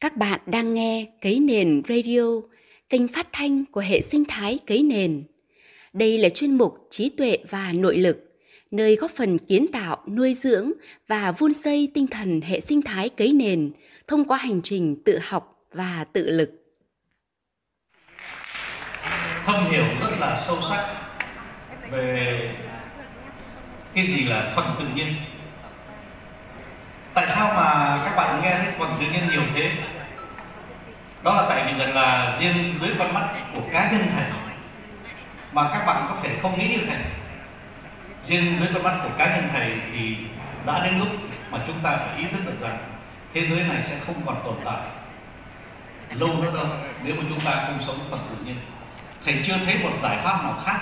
Các bạn đang nghe Cấy Nền Radio, kênh phát thanh của hệ sinh thái Cấy Nền. Đây là chuyên mục Trí tuệ và nội lực, nơi góp phần kiến tạo, nuôi dưỡng và vun xây tinh thần hệ sinh thái Cấy Nền thông qua hành trình tự học và tự lực. Thâm hiểu rất là sâu sắc về cái gì là thuần tự nhiên tại sao mà các bạn nghe thấy thuần tự nhiên nhiều thế? Đó là tại vì rằng là riêng dưới con mắt của cá nhân thầy mà các bạn có thể không nghĩ như thầy. Riêng dưới con mắt của cá nhân thầy thì đã đến lúc mà chúng ta phải ý thức được rằng thế giới này sẽ không còn tồn tại lâu nữa đâu nếu mà chúng ta không sống bằng tự nhiên. Thầy chưa thấy một giải pháp nào khác.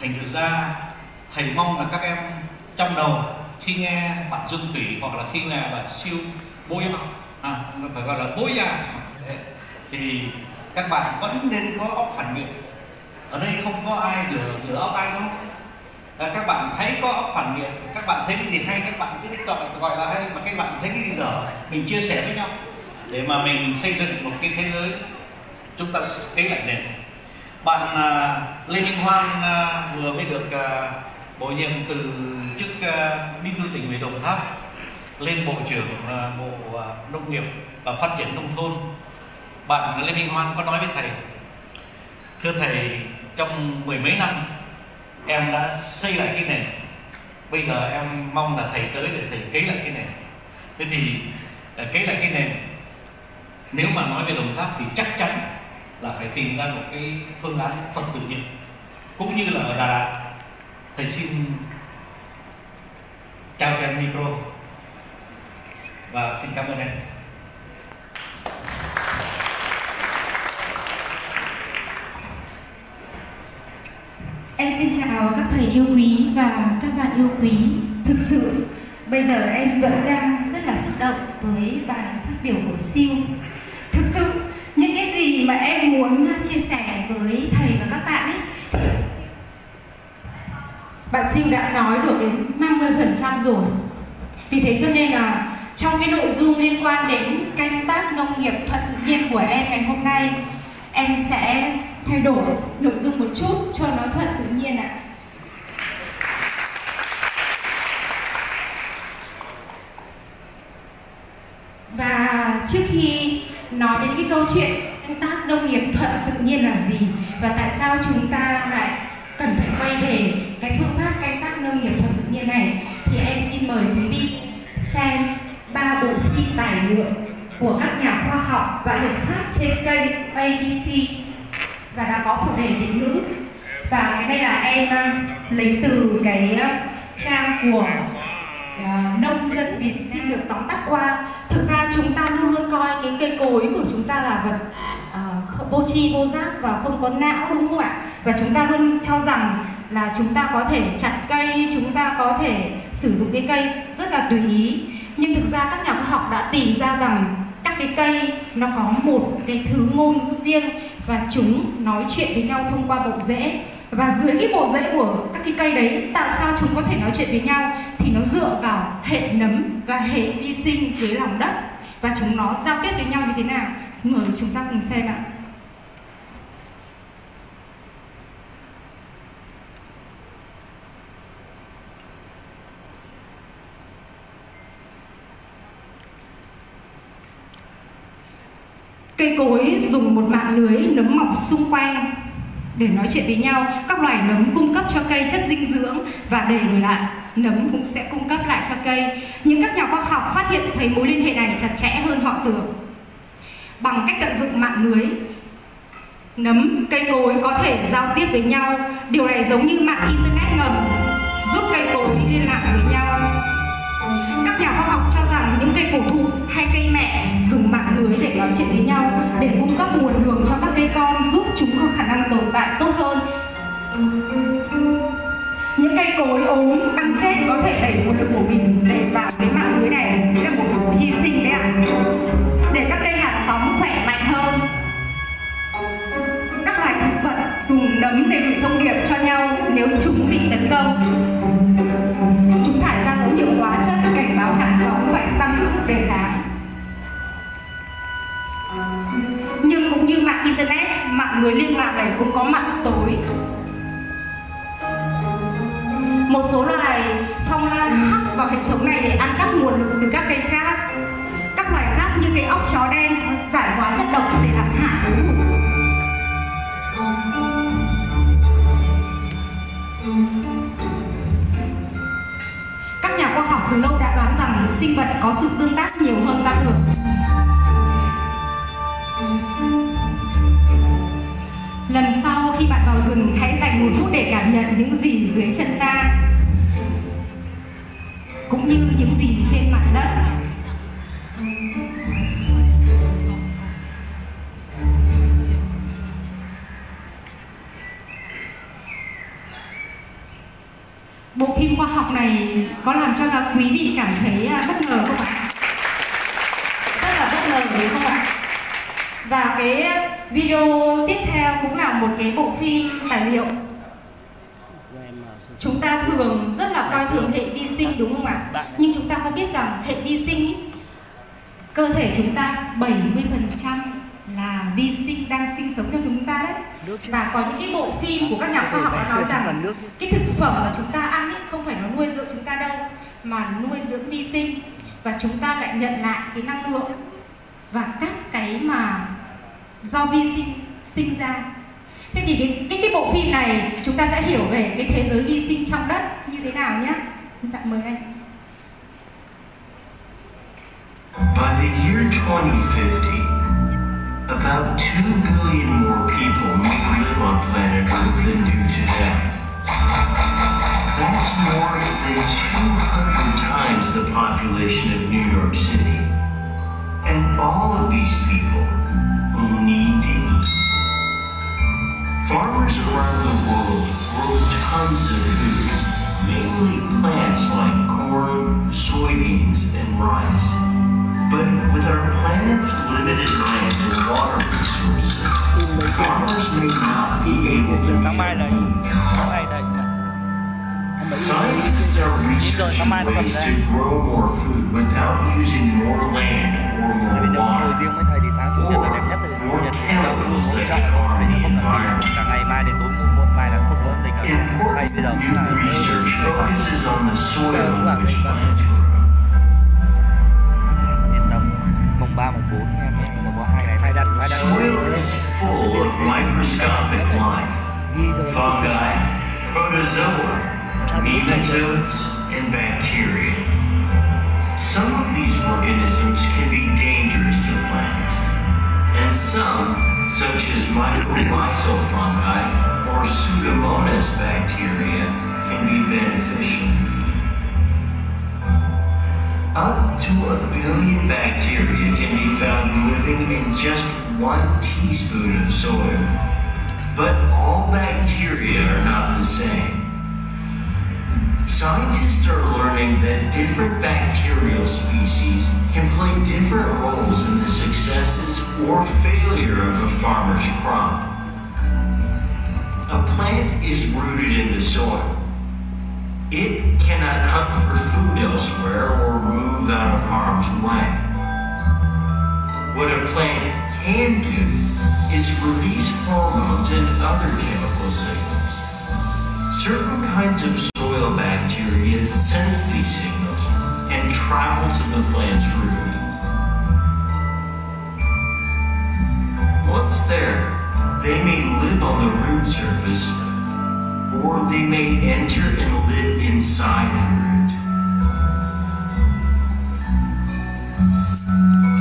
Thành thực ra thầy mong là các em trong đầu khi nghe bạn dung thủy hoặc là khi nghe bạn siêu bôi à, phải gọi là bôi à thì các bạn vẫn nên có óc phản biện. Ở đây không có ai rửa rửa óc ai đâu. À, các bạn thấy có óc phản biện. Các bạn thấy cái gì hay các bạn cứ gọi gọi là hay. Mà các bạn thấy cái gì dở mình chia sẻ với nhau. Để mà mình xây dựng một cái thế giới chúng ta thấy lại nền bạn uh, lê minh hoan uh, vừa mới được uh, bổ nhiệm từ chức uh, bí thư tỉnh ủy đồng tháp lên bộ trưởng uh, bộ uh, nông nghiệp và phát triển nông thôn. Bạn lê minh hoan có nói với thầy thưa thầy trong mười mấy năm em đã xây lại cái nền. Bây giờ em mong là thầy tới để thầy cấy lại cái nền. Thế thì cấy lại cái nền nếu mà nói về đồng tháp thì chắc chắn là phải tìm ra một cái phương án thuận tự nhiên cũng như là ở Đà Lạt thầy xin chào cho em micro và xin cảm ơn em Em xin chào các thầy yêu quý và các bạn yêu quý. Thực sự, bây giờ em vẫn đang rất là xúc động với bài phát biểu của siêu. Thực sự, những cái gì mà em muốn chia sẻ với thầy bạn siêu đã nói được đến 50% rồi. Vì thế cho nên là trong cái nội dung liên quan đến canh tác nông nghiệp thuận tự nhiên của em ngày hôm nay, em sẽ thay đổi nội dung một chút cho nó thuận tự nhiên ạ. Và trước khi nói đến cái câu chuyện canh tác nông nghiệp thuận tự nhiên là gì và tại sao chúng ta lại cần phải quay về cái phương pháp canh tác nông nghiệp thuần tự nhiên này thì em xin mời quý vị xem ba bộ phim tài liệu của các nhà khoa học và được phát trên kênh ABC và đã có phụ đề định ngữ. Và cái đây là em à, lấy từ cái à, trang của uh, nông dân Việt xin được tóm tắt qua. Thực ra chúng ta luôn luôn coi cái cây cối của chúng ta là vật uh, vô tri vô giác và không có não đúng không ạ? Và chúng ta luôn cho rằng là chúng ta có thể chặt cây, chúng ta có thể sử dụng cái cây rất là tùy ý. Nhưng thực ra các nhà khoa học đã tìm ra rằng các cái cây nó có một cái thứ ngôn ngữ riêng và chúng nói chuyện với nhau thông qua bộ rễ. Và dưới cái bộ rễ của các cái cây đấy, tại sao chúng có thể nói chuyện với nhau? Thì nó dựa vào hệ nấm và hệ vi sinh dưới lòng đất. Và chúng nó giao tiếp với nhau như thế nào? Mời chúng ta cùng xem ạ. Dùng một mạng lưới nấm mọc xung quanh để nói chuyện với nhau. Các loài nấm cung cấp cho cây chất dinh dưỡng và để đổi lại nấm cũng sẽ cung cấp lại cho cây. Nhưng các nhà khoa học phát hiện thấy mối liên hệ này chặt chẽ hơn họ tưởng. Bằng cách tận dụng mạng lưới, nấm, cây cối có thể giao tiếp với nhau. Điều này giống như mạng internet ngầm, giúp cây cối liên lạc với nhau. Các nhà khoa học cho rằng những cây cổ thụ hay cây mẹ dùng mạng để nói chuyện với nhau để cung cấp nguồn đường cho các cây con giúp chúng có khả năng tồn tại tốt hơn. Những cây cối ốm ăn chết có thể đẩy nguồn lực của mình để vào cái mạng lưới này. Đấy là một sự hy sinh đấy ạ. Để các cây hạt sóng khỏe mạnh hơn. Các loài thực vật dùng nấm để gửi thông điệp cho nhau nếu chúng bị tấn công. Chúng thải ra dấu hiệu hóa chất, cảnh báo hạt sóng phải tăng sức đề mạng internet, mạng lưới liên lạc này cũng có mặt tối. Một số loài phong lan hắc vào hệ thống này để ăn cắp nguồn lực từ các cây khác. Các loài khác như cây ốc chó đen giải hóa chất độc để làm hại đối thủ. Các nhà khoa học từ lâu đã đoán rằng sinh vật có sự tương tác nhiều hơn ta tưởng lần sau khi bạn vào rừng, hãy dành một phút để cảm nhận những gì dưới chân ta, cũng như những gì trên mặt đất. Bộ phim khoa học này có làm cho các quý vị cảm thấy à, bất ngờ không ạ? Rất là bất ngờ, đúng không ạ? Và cái video tiếp theo cũng là một cái bộ phim tài liệu. Chúng ta thường rất là coi thường hệ vi sinh đúng không ạ? Nhưng chúng ta có biết rằng hệ vi sinh ý, cơ thể chúng ta 70% là vi sinh đang sinh sống trong chúng ta đấy. Và có những cái bộ phim của các nhà khoa học đã nói rằng cái thực phẩm mà chúng ta ăn ý, không phải nó nuôi dưỡng chúng ta đâu mà nuôi dưỡng vi sinh. Và chúng ta lại nhận lại cái năng lượng và các cái mà do vi sinh sinh ra thế thì cái, cái cái bộ phim này chúng ta sẽ hiểu về cái thế giới vi sinh trong đất như thế nào nhé tạm mời anh By the year 2050, about 2 billion more people may live on planet Earth than do today. That's more than 200 times the population of New York City. And all of these people will need. Farmers around the world grow tons of food, mainly plants like corn, soybeans, and rice. But with our planet's limited land and water resources, farmers may not be able to meet Mỹ nhiễm rồi nó không cần gì Microscopic life, fungi, protozoa, nematodes, and bacteria. Some of these organisms can be dangerous to plants, and some, such as mycorrhizal fungi or Pseudomonas bacteria, can be beneficial. Up to a billion bacteria can be found living in just one teaspoon of soil. But all bacteria are not the same. Scientists are learning that different bacterial species can play different roles in the successes or failure of a farmer's crop. A plant is rooted in the soil. It cannot hunt for food elsewhere or move out of harm's way. What a plant can do is release hormones and other chemical signals. Certain kinds of soil bacteria sense these signals and travel to the plant's root. Once there, they may live on the root surface or they may enter and live inside the root.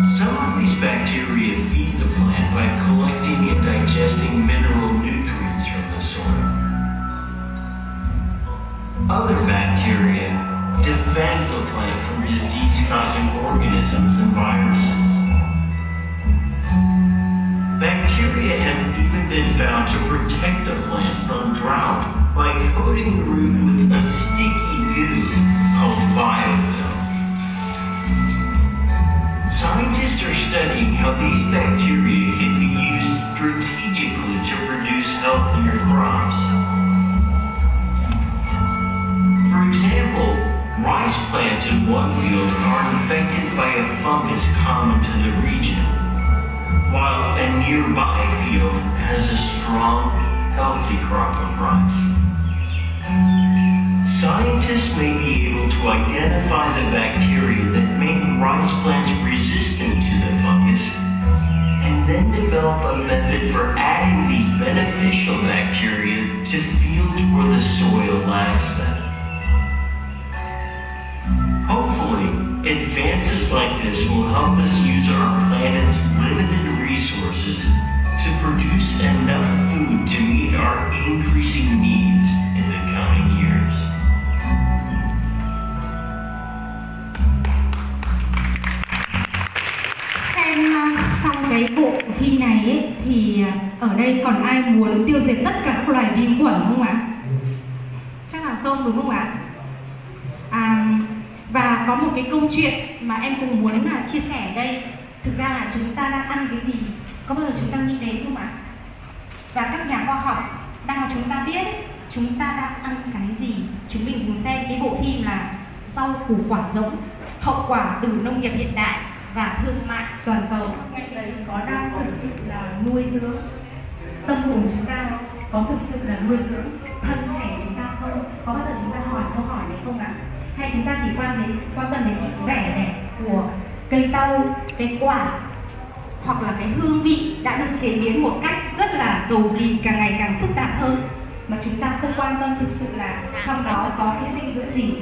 Some of these bacteria feed the plant by collecting and digesting Other bacteria defend the plant from disease-causing organisms and viruses. Bacteria have even been found to protect the plant from drought by coating the root with a sticky goo called biofilm. Scientists are studying how these bacteria can be used strategically to produce healthier crops. Example, rice plants in one field are infected by a fungus common to the region. while a nearby field has a strong, healthy crop of rice. Scientists may be able to identify the bacteria that make rice plants resistant to the fungus and then develop a method for adding these beneficial bacteria to fields where the soil lacks them. Advances like this will help us use our planet's limited resources to produce enough food to meet our increasing needs in the coming years. xem xong cái bộ phim này ấy, thì ở đây còn ai muốn tiêu diệt tất cả các loài vi khuẩn không ạ? Chắc là không đúng không ạ? Và có một cái câu chuyện mà em cũng muốn là chia sẻ ở đây. Thực ra là chúng ta đang ăn cái gì? Có bao giờ chúng ta nghĩ đến không ạ? Và các nhà khoa học đang cho chúng ta biết chúng ta đang ăn cái gì. Chúng mình cùng xem cái bộ phim là rau củ quả giống, hậu quả từ nông nghiệp hiện đại và thương mại toàn cầu. Ngay đấy có đang thực sự là nuôi dưỡng tâm hồn chúng ta, có thực sự là nuôi dưỡng thân thể chúng ta không? Có bao giờ chúng ta hỏi câu hỏi này không chúng ta chỉ quan đến, quan tâm đến cái vẻ đẹp của cây rau, cái quả, hoặc là cái hương vị đã được chế biến một cách rất là cầu kỳ, càng ngày càng phức tạp hơn. Mà chúng ta không quan tâm thực sự là trong đó có cái dinh dưỡng gì.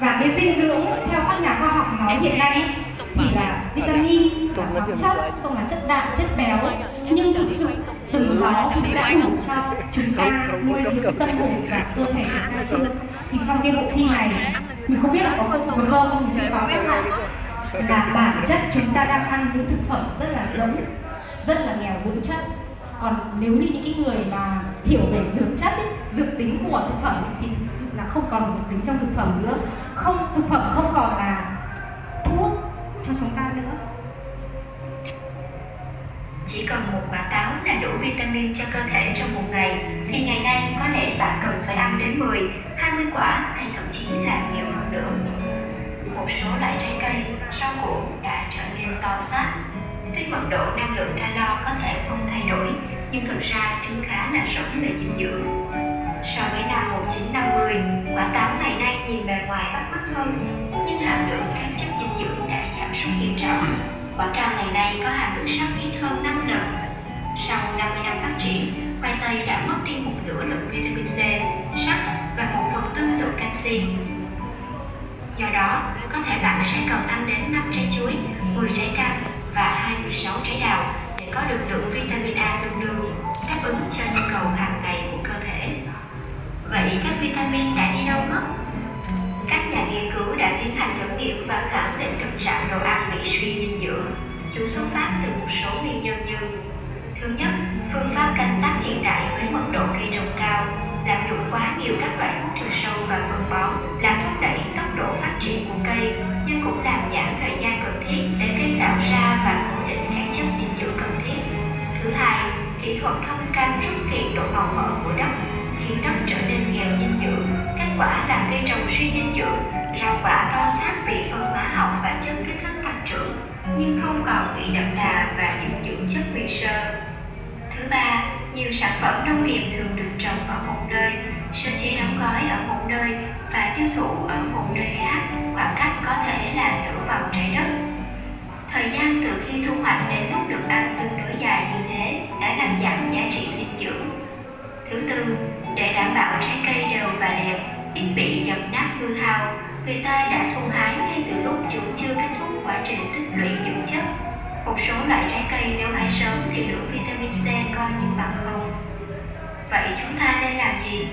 Và cái dinh dưỡng, theo các nhà khoa học nói hiện nay thì là vitamin, là khoáng chất xong là chất đạm, chất béo. Nhưng thực sự từng đó thì đã đủ cho chúng ta nuôi dưỡng tâm hồn và cơ thể chúng ta chưa thì trong cái bộ phim này mình không biết là có không một câu mình sẽ có rất là là bản chất chúng ta đang ăn những thực phẩm rất là giống rất là nghèo dưỡng chất. Còn nếu như những cái người mà hiểu về dược chất ấy, dược tính của thực phẩm thì thực sự là không còn dược tính trong thực phẩm nữa. Không thực phẩm không còn là thuốc cho chúng ta nữa chỉ cần một quả táo là đủ vitamin cho cơ thể trong một ngày thì ngày nay có lẽ bạn cần phải ăn đến 10, 20 quả hay thậm chí là nhiều hơn nữa. Một số loại trái cây, rau củ đã trở nên to xác. Tuy mật độ năng lượng calo có thể không thay đổi, nhưng thực ra chúng khá là rỗng về dinh dưỡng. So với năm 1950, quả táo ngày nay nhìn bề ngoài bắt mắt hơn, nhưng hàm lượng các chất dinh dưỡng đã giảm sút nghiêm trọng quả cam ngày nay có hàm lượng sắt ít hơn 5 lần. Sau 50 năm phát triển, khoai tây đã mất đi một nửa lượng vitamin C, sắt và một phần tư lượng canxi. Do đó, có thể bạn sẽ cần ăn đến 5 trái chuối, 10 trái cam và 26 trái đào để có được lượng vitamin A tương đương, đáp ứng cho nhu cầu hàng ngày của cơ thể. Vậy các vitamin đã đi đâu mất? Các nhà nghiên cứu đã tiến hành thử nghiệm và khẳng định thực trạng đồ ăn bị suy dinh dưỡng. Chúng xuất phát từ một số nguyên nhân như Thứ nhất, phương pháp canh tác hiện đại với mật độ cây trồng cao, lạm dụng quá nhiều các loại thuốc trừ sâu và phân bón, làm thúc đẩy tốc độ phát triển của cây, nhưng cũng làm giảm thời gian cần thiết để cây tạo ra và ổn định các chất dinh dưỡng cần thiết. Thứ hai, kỹ thuật thông canh rút kiệt độ màu mỡ của đất, khiến đất trở nên nghèo dinh dưỡng, kết quả làm cây trồng suy dinh dưỡng, rau quả to xác vì phân hóa học và chất kích thích tăng trưởng, nhưng không còn vị đậm đà và những dưỡng chất nguyên sơ. Thứ ba, nhiều sản phẩm nông nghiệp thường được trồng ở một nơi, sơ chế đóng gói ở một nơi và tiêu thụ ở một nơi khác, khoảng cách có thể là nửa vòng trái đất. Thời gian từ khi thu hoạch đến lúc được ăn tương đối dài như thế đã làm giảm giá trị dinh dưỡng. Thứ tư, để đảm bảo trái cây đều và đẹp, ít bị dập nát hư hao, người ta đã thu hái ngay từ lúc chúng chưa kết thúc quá trình tích lũy dưỡng chất. Một số loại trái cây nếu hái sớm thì lượng vitamin C coi như bằng không. Vậy chúng ta nên làm gì?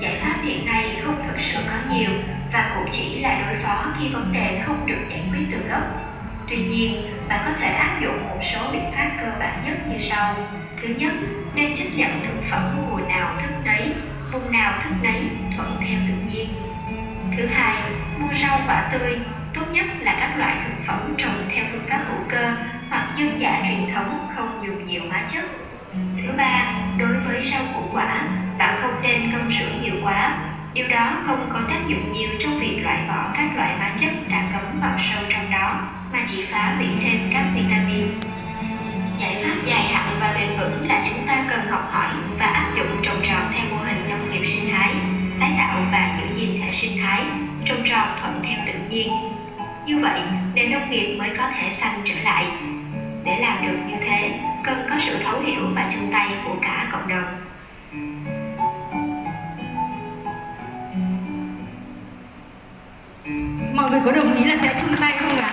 Giải pháp hiện nay không thực sự có nhiều và cũng chỉ là đối phó khi vấn đề không được giải quyết từ gốc. Tuy nhiên, bạn có thể áp dụng một số biện pháp cơ bản nhất như sau. Thứ nhất, nên chấp nhận thực phẩm mùa nào thức đấy, vùng nào thức đấy, thuận theo tự nhiên. Thứ hai, mua rau quả tươi, tốt nhất là các loại thực phẩm trồng theo phương pháp hữu cơ hoặc dân dã truyền thống không dùng nhiều hóa chất. Thứ ba, đối với rau củ quả, bạn không nên ngâm sữa nhiều quá. Điều đó không có tác dụng nhiều trong việc loại bỏ các loại hóa chất đã cấm vào sâu trong đó, mà chỉ phá hủy thêm các vitamin. Nghiệp mới có thể xanh trở lại. Để làm được như thế, cần có sự thấu hiểu và chung tay của cả cộng đồng. Mọi người có đồng ý là sẽ chung tay không ạ?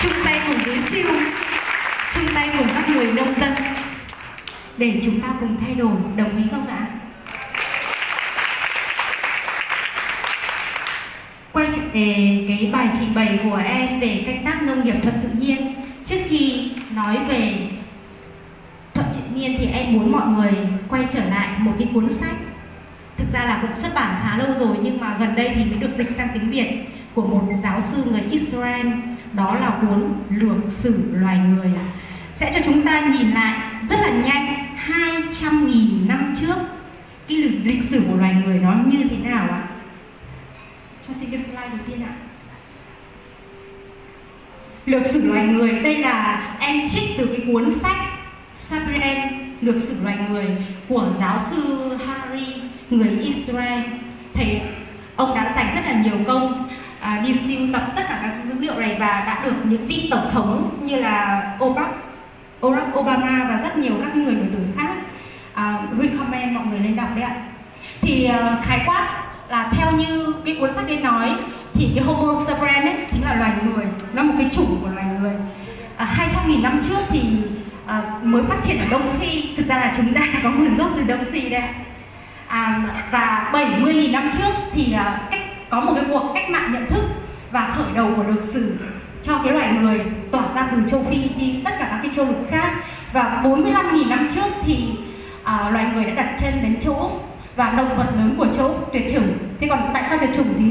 Chung tay cùng với siêu chung tay cùng các người nông dân. Để chúng ta cùng thay đổi, đồng ý không ạ? Quay trở về đến bài trình bày của em về canh tác nông nghiệp thuận tự nhiên. Trước khi nói về thuận tự nhiên thì em muốn mọi người quay trở lại một cái cuốn sách. Thực ra là cũng xuất bản khá lâu rồi nhưng mà gần đây thì mới được dịch sang tiếng việt của một giáo sư người Israel. Đó là cuốn lược sử loài người. Sẽ cho chúng ta nhìn lại rất là nhanh 200.000 năm trước cái lịch, lịch sử của loài người nó như thế nào ạ? Cho xin cái slide đầu tiên ạ lược sử loài người đây là em trích từ cái cuốn sách Sapiens lược sử loài người của giáo sư Harari người Israel. Thầy ông đã dành rất là nhiều công à, đi siêu tập tất cả các dữ liệu này và đã được những vị tổng thống như là Obama, Barack Obama và rất nhiều các người nổi tiếng khác à, recommend mọi người lên đọc đấy ạ. Thì uh, khái quát là theo như cái cuốn sách ấy nói thì cái Homo sapiens ấy là loài người nó là một cái chủng của loài người. À, 200 nghìn năm trước thì à, mới phát triển ở Đông Phi thực ra là chúng ta có nguồn gốc từ Đông Phi đấy. à, và 70.000 năm trước thì à, cách có một cái cuộc cách mạng nhận thức và khởi đầu của lịch sử cho cái loài người tỏa ra từ châu Phi đi tất cả các cái châu lục khác. Và 45.000 năm trước thì à, loài người đã đặt chân đến châu Úc và động vật lớn của châu Úc tuyệt chủng. Thế còn tại sao tuyệt chủng thì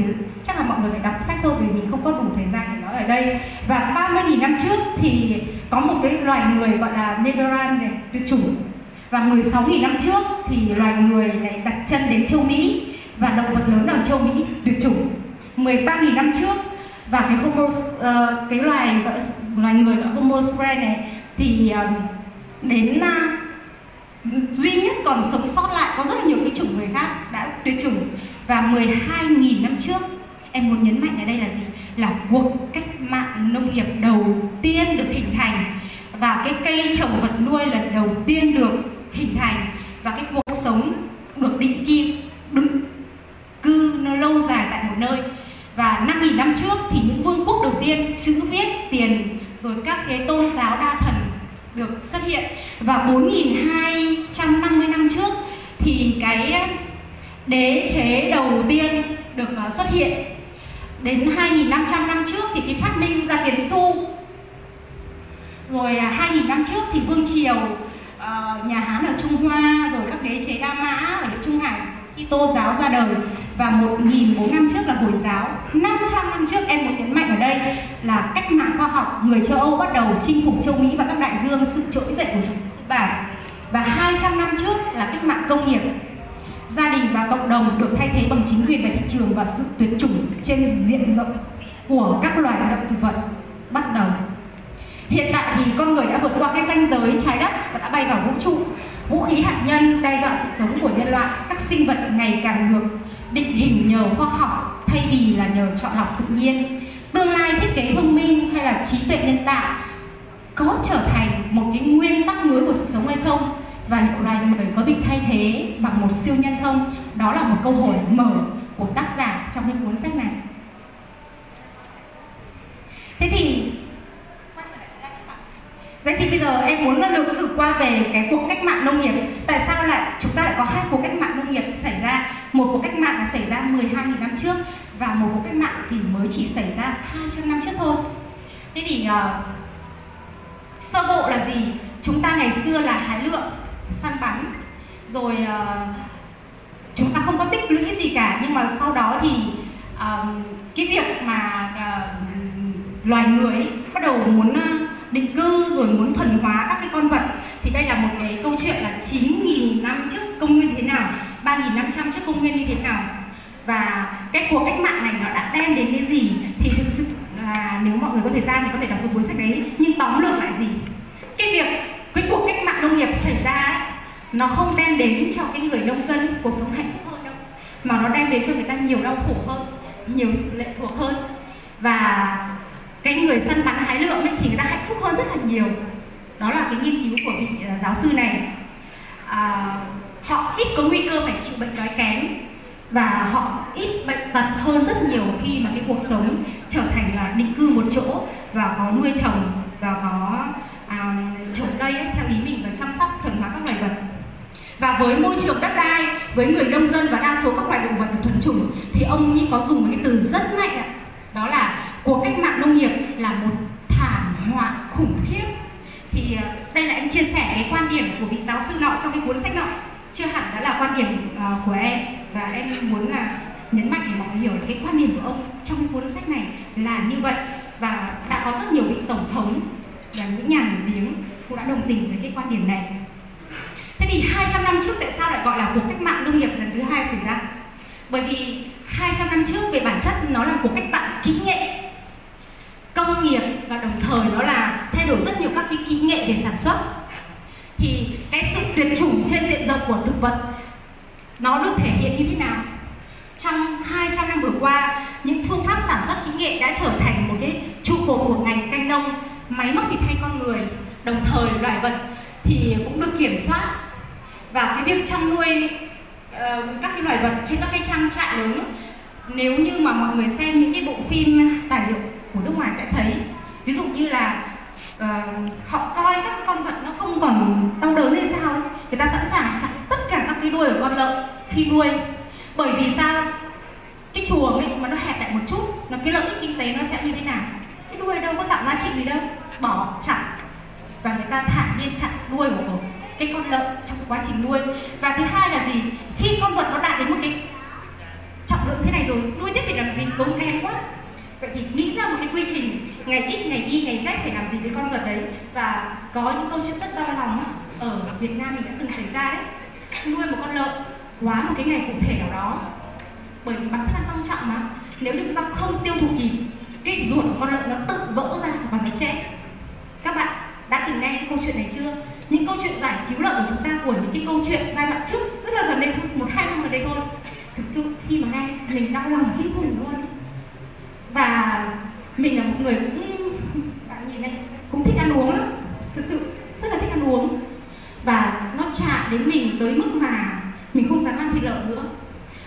chắc là mọi người phải đọc sách thôi vì mình không có đủ thời gian để nói ở đây. Và 30.000 năm trước thì có một cái loài người gọi là Nedoran này tuyệt chủng và 16.000 năm trước thì loài người này đặt chân đến châu Mỹ và động vật lớn ở châu Mỹ tuyệt chủng 13.000 năm trước và cái homo uh, cái loài gọi loài người gọi homo sapiens này thì um, đến uh, duy nhất còn sống sót lại có rất là nhiều cái chủng người khác đã tuyệt chủng và 12.000 năm trước em muốn nhấn mạnh ở đây là gì? Là cuộc cách mạng nông nghiệp đầu tiên được hình thành. Và cái cây trồng vật nuôi lần đầu tiên được hình thành. Và cái cuộc sống được định kim đứng cư nó lâu dài tại một nơi. Và 5.000 năm trước thì những vương quốc đầu tiên chữ viết, tiền, rồi các cái tôn giáo đa thần được xuất hiện. Và 4.250 năm trước thì cái đế chế đầu tiên được ờ, xuất hiện đến 2.500 năm trước thì cái phát minh ra tiền xu. Rồi à, 2.000 năm trước thì vương triều uh, nhà Hán ở Trung Hoa rồi các đế chế La Mã ở địa Trung Hải khi Tô giáo ra đời. Và 1.400 năm trước là Hồi giáo. 500 năm trước em muốn nhấn mạnh ở đây là cách mạng khoa học người châu Âu bắt đầu chinh phục châu Mỹ và các đại dương sự trỗi dậy của chúng bản và 200 năm trước là cách mạng công nghiệp gia đình và cộng đồng được thay thế bằng chính quyền và thị trường và sự tuyệt chủng trên diện rộng của các loài động thực vật. Bắt đầu. Hiện tại thì con người đã vượt qua cái ranh giới trái đất và đã bay vào vũ trụ. Vũ khí hạt nhân đe dọa sự sống của nhân loại, các sinh vật ngày càng được định hình nhờ khoa học, thay vì là nhờ chọn lọc tự nhiên. Tương lai thiết kế thông minh hay là trí tuệ nhân tạo có trở thành một cái nguyên tắc mới của sự sống hay không? Và liệu loài người có bị thay thế bằng một siêu nhân không? Đó là một câu hỏi mở của tác giả trong cái cuốn sách này. Thế thì Vậy thì bây giờ em muốn lược sử qua về cái cuộc cách mạng nông nghiệp Tại sao lại chúng ta lại có hai cuộc cách mạng nông nghiệp xảy ra? Một cuộc cách mạng là xảy ra 12.000 năm trước Và một cuộc cách mạng thì mới chỉ xảy ra 200 năm trước thôi. Thế thì uh, sơ bộ là gì? Chúng ta ngày xưa là hái lượm, săn bắn. Rồi uh, chúng ta không có tích lũy gì cả Nhưng mà sau đó thì uh, cái việc mà uh, loài người bắt đầu muốn uh, định cư rồi muốn thuần hóa các cái con vật thì đây là một cái câu chuyện là 9.000 năm trước công nguyên thế nào 3.500 trước công nguyên như thế nào. Và cái cuộc cách mạng này nó đã đem đến cái gì thì thực sự là nếu mọi người có thời gian thì có thể đọc cái cuốn sách đấy nhưng tóm lược lại gì? Cái việc cái cuộc cách mạng nông nghiệp xảy ra nó không đem đến cho cái người nông dân cuộc sống hạnh phúc hơn đâu mà nó đem đến cho người ta nhiều đau khổ hơn nhiều sự lệ thuộc hơn. Và cái người săn bắn hái lượm ấy, thì người ta hạnh phúc hơn rất là nhiều. Đó là cái nghiên cứu của vị à, giáo sư này. À, họ ít có nguy cơ phải chịu bệnh đói kém và họ ít bệnh tật hơn rất nhiều khi mà cái cuộc sống trở thành là định cư một chỗ và có nuôi trồng và có à, trồng cây ấy, theo ý mình và chăm sóc thuần hóa các loài vật và với môi trường đất đai, với người nông dân và đa số các loài động vật được thuần chủng, thì ông ấy có dùng một cái từ rất mạnh ạ. Đó là cuộc cách mạng nông nghiệp là một thảm họa khủng khiếp. Thì ờ, đây là em chia sẻ cái quan điểm của vị giáo sư nọ trong cái cuốn sách nọ. Chưa hẳn đó là quan điểm ờ, của em. Và em muốn là nhấn mạnh để mọi người hiểu cái quan điểm của ông trong cuốn sách này là như vậy. Và đã có rất nhiều vị tổng thống và những nhà nổi tiếng cũng đã đồng tình với cái quan điểm này thế thì 200 năm trước tại sao lại gọi là cuộc cách mạng nông nghiệp lần thứ hai xảy ra? Bởi vì 200 năm trước về bản chất nó là cuộc cách mạng kỹ nghệ. Công nghiệp và đồng thời nó là thay đổi rất nhiều các cái kỹ nghệ để sản xuất. Thì cái sự tuyệt chủng trên diện rộng của thực vật, nó được thể hiện như thế nào? Trong 200 năm vừa qua, những phương pháp sản xuất kỹ nghệ đã trở thành một cái trụ cột của ngành canh nông, máy móc thì thay con người, đồng thời loài vật thì cũng được kiểm soát và cái việc chăn nuôi uh, các cái loài vật trên các cái trang trại lớn nếu như mà mọi người xem những cái bộ phim tài liệu của nước ngoài sẽ thấy ví dụ như là uh, họ coi các con vật nó không còn đau đớn hay sao ấy. người ta sẵn sàng chặt tất cả các cái đuôi của con lợn khi nuôi. Bởi vì sao? Cái chuồng ấy mà nó hẹp lại một chút nó cái lợi ích kinh tế nó sẽ như thế nào? Cái đuôi đâu có tạo giá trị gì đâu bỏ chặt. Và người ta thản nhiên chặt đuôi của cái con lợn trong quá trình nuôi. Và thứ hai là gì? Khi con vật nó đạt đến một cái trọng lượng thế này rồi, nuôi tiếp thì làm gì? Tốn kém quá. Vậy thì nghĩ ra một cái quy trình, ngày ít ngày y, ngày rét phải làm gì với con vật đấy? Và có những câu chuyện rất đau lòng ở việt nam mình đã từng xảy ra đấy. Nuôi một con lợn quá một cái ngày cụ thể nào đó, bởi vì bằng thức ăn tăng trọng mà. Nếu như chúng ta không tiêu thụ kịp, cái ruột của con lợn nó tự vỡ ra và nó chết. Các bạn đã từng nghe cái câu chuyện này chưa? Những câu chuyện giải cứu lợn của chúng ta của những cái câu chuyện giai đoạn trước, rất là gần đây thôi một, hai năm gần đây thôi. Thực sự khi mà nghe, mình đau lòng kinh khủng luôn ấy. và mình là một người cũng, bạn nhìn này, cũng thích ăn uống lắm. Thực sự, rất là thích ăn uống. Và nó chạm đến mình tới mức mà mình không dám ăn thịt lợn nữa.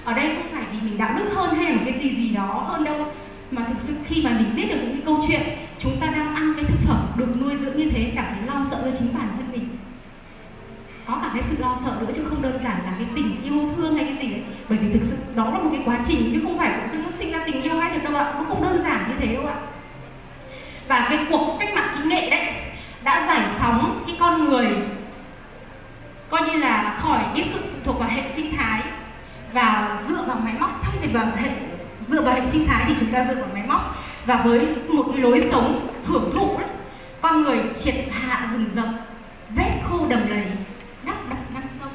Ở đây không phải vì mình đạo đức hơn hay là một cái gì gì đó hơn đâu, mà thực sự khi mà mình biết được những cái câu chuyện, chúng ta đang ăn cái thực phẩm được nuôi dưỡng như thế, cảm thấy lo sợ cho chính bản thân mình có cả cái sự lo sợ nữa chứ không đơn giản là cái tình yêu thương hay cái gì đấy. Bởi vì thực sự đó là một cái quá trình chứ không phải tự dưng nó sinh ra tình yêu ngay được đâu ạ. Nó không đơn giản như thế đâu ạ. Và cái cuộc cách mạng kỹ nghệ đấy đã giải phóng cái con người coi như là khỏi cái sự thuộc vào hệ sinh thái và dựa vào máy móc. Thay vì vào hệ, dựa vào hệ sinh thái thì chúng ta dựa vào máy móc. Và với một cái lối sống hưởng thụ đấy con người triệt hạ rừng rậm vét khô đầm lầy đắp đập ngăn sông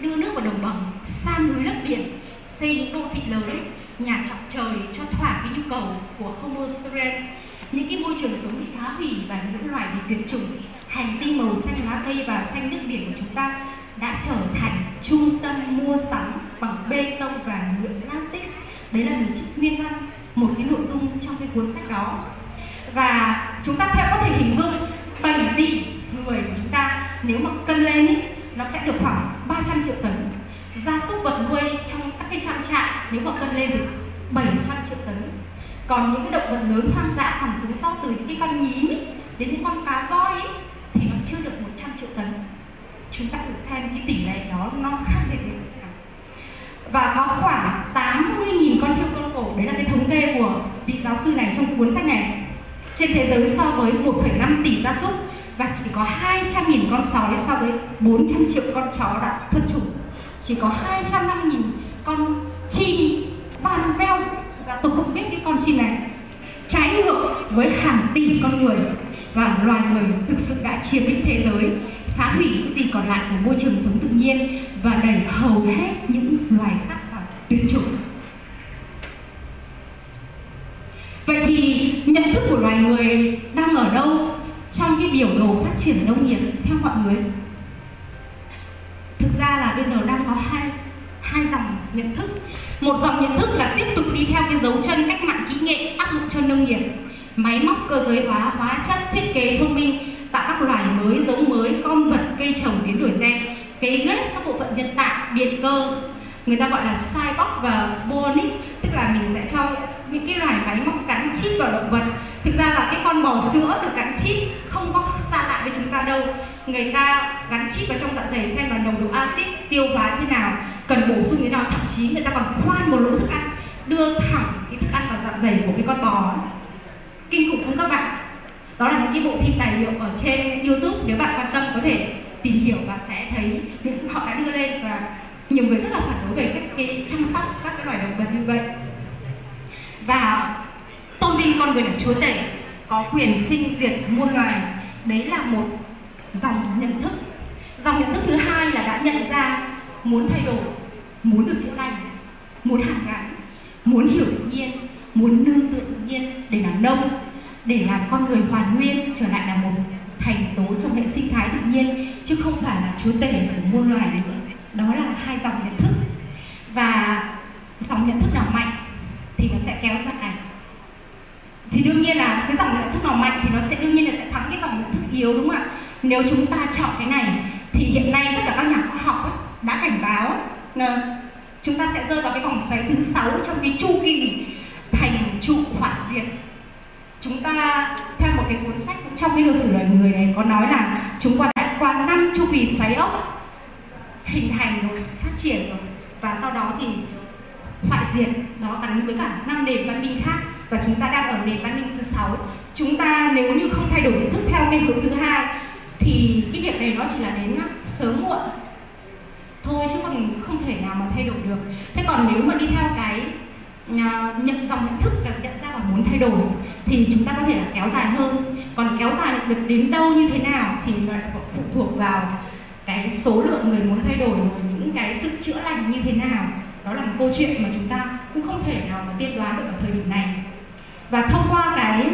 đưa nước vào đồng bằng san núi lấp biển xây những đô thị lớn nhà chọc trời cho thỏa cái nhu cầu của Homo sapiens những cái môi trường sống bị phá hủy và những loài bị tuyệt chủng hành tinh màu xanh lá cây và xanh nước biển của chúng ta đã trở thành trung tâm mua sắm bằng bê tông và nhựa latex. Đấy là hình chữ nguyên văn một cái nội dung trong cái cuốn sách đó. Và chúng ta theo có thể hình dung 7 tỷ người của chúng ta nếu mà cân lên ấy, nó sẽ được khoảng 300 triệu tấn. Gia súc vật nuôi trong các cái trang trại nếu mà cân lên được 700 triệu tấn. Còn những cái động vật lớn hoang dã còn sống sót từ những cái con nhím ấy, đến những con cá voi ấy, thì nó chưa được 100 triệu tấn. Chúng ta thử xem cái tỷ lệ đó nó khác biệt nào. và có khoảng 80.000 con thiêu con cổ đấy là cái thống kê của vị giáo sư này trong cuốn sách này. Trên thế giới so với 1,5 tỷ gia súc và chỉ có 200.000 con sói so với 400 triệu con chó đã thuần chủng. Chỉ có 250.000 con chim ban veo. Dạ, tôi không biết cái con chim này trái ngược với hàng tỷ con người. Và loài người thực sự đã chiếm lĩnh thế giới phá hủy những gì còn lại của môi trường sống tự nhiên và đẩy hầu hết những loài khác vào tuyệt chủng. Vậy thì nhận thức của loài người đang ở đâu? Trong cái biểu đồ phát triển nông nghiệp, theo mọi người, thực ra là bây giờ đang có hai hai dòng nhận thức. Một dòng nhận thức là tiếp tục đi theo cái dấu chân cách mạng kỹ nghệ, áp dụng cho nông nghiệp. Máy móc cơ giới hóa hóa chất, thiết kế thông minh, tạo các loài mới, giống mới, con vật, cây trồng biến đổi gen, cấy ghép các bộ phận nhân tạo, điện cơ. Người ta gọi là cyborg và bionic tức là mình sẽ cho những cái loài máy móc gắn chip vào động vật thực ra là cái con bò sữa được gắn chip không có xa lạ với chúng ta đâu. Người ta gắn chip vào trong dạ dày xem là nồng độ axit tiêu hóa thế nào, cần bổ sung thế nào. Thậm chí người ta còn khoan một lỗ thức ăn, đưa thẳng cái thức ăn vào dạ dày của cái con bò. Kinh khủng không các bạn? Đó là những cái bộ phim tài liệu ở trên youtube nếu bạn quan tâm có thể tìm hiểu và sẽ thấy những họ đã đưa lên và nhiều người rất là phản đối về cách cái chăm sóc các cái loài động vật như vậy. Và tôn vinh, con người là chúa tể, có quyền sinh diệt muôn loài. Đấy là một dòng nhận thức. Dòng nhận thức thứ hai là đã nhận ra muốn thay đổi, muốn được chữa lành, muốn hàn gắn muốn hiểu tự nhiên, muốn nương tự nhiên để làm nông, để làm con người hoàn nguyên, trở lại là một thành tố trong hệ sinh thái tự nhiên, chứ không phải là chúa tể của muôn loài. Nữa đó là hai dòng nhận thức. Và dòng nhận thức nào mạnh thì nó sẽ kéo dài thì đương nhiên là cái dòng nhận thức nào mạnh thì nó sẽ đương nhiên là sẽ thắng cái dòng nhận thức yếu đúng không ạ? Nếu chúng ta chọn cái này thì hiện nay tất cả các nhà khoa học ấy, đã cảnh báo là chúng ta sẽ rơi vào cái vòng xoáy thứ sáu trong cái chu kỳ thành trụ hoại diệt. Chúng ta theo một cái cuốn sách trong cái lịch sử loài người này có nói là chúng ta đã qua năm chu kỳ xoáy ốc hình thành rồi phát triển rồi. Và sau đó thì hoại diệt nó gắn với cả năm nền văn minh khác và chúng ta đang ở nền văn minh thứ sáu. Chúng ta nếu như không thay đổi nhận thức theo cái hướng thứ hai, thì cái việc này nó chỉ là đến à, sớm muộn. Thôi chứ còn không thể nào mà thay đổi được. Thế còn nếu mà đi theo cái à, nhận dòng nhận thức, là nhận ra và muốn thay đổi, thì chúng ta có thể là kéo dài hơn. Còn kéo dài được đến đâu như thế nào thì nó phụ thuộc vào cái số lượng người muốn thay đổi những cái sự chữa lành như thế nào. Đó là một câu chuyện mà chúng ta cũng không thể nào mà tiên đoán được ở thời điểm này và thông qua cái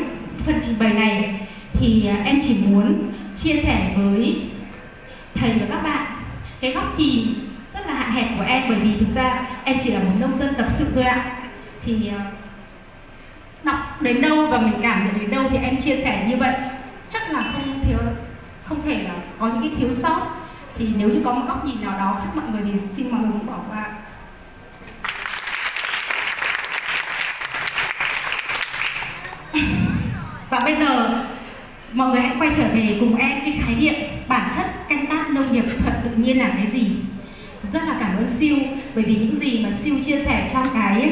phần trình bày này thì à, em chỉ muốn chia sẻ với thầy và các bạn cái góc nhìn rất là hạn hẹp của em bởi vì thực ra em chỉ là một nông dân tập sự thôi ạ. Thì à, đọc đến đâu và mình cảm nhận đến đâu thì em chia sẻ như vậy. Chắc là không thiếu, không thể là có những cái thiếu sót. Thì nếu như có một góc nhìn nào đó khác, mọi người thì xin mọi người cũng bỏ qua và bây giờ mọi người hãy quay trở về cùng em cái khái niệm bản chất canh tác nông nghiệp thuật tự nhiên là cái gì. Rất là cảm ơn siêu bởi vì những gì mà siêu chia sẻ trong cái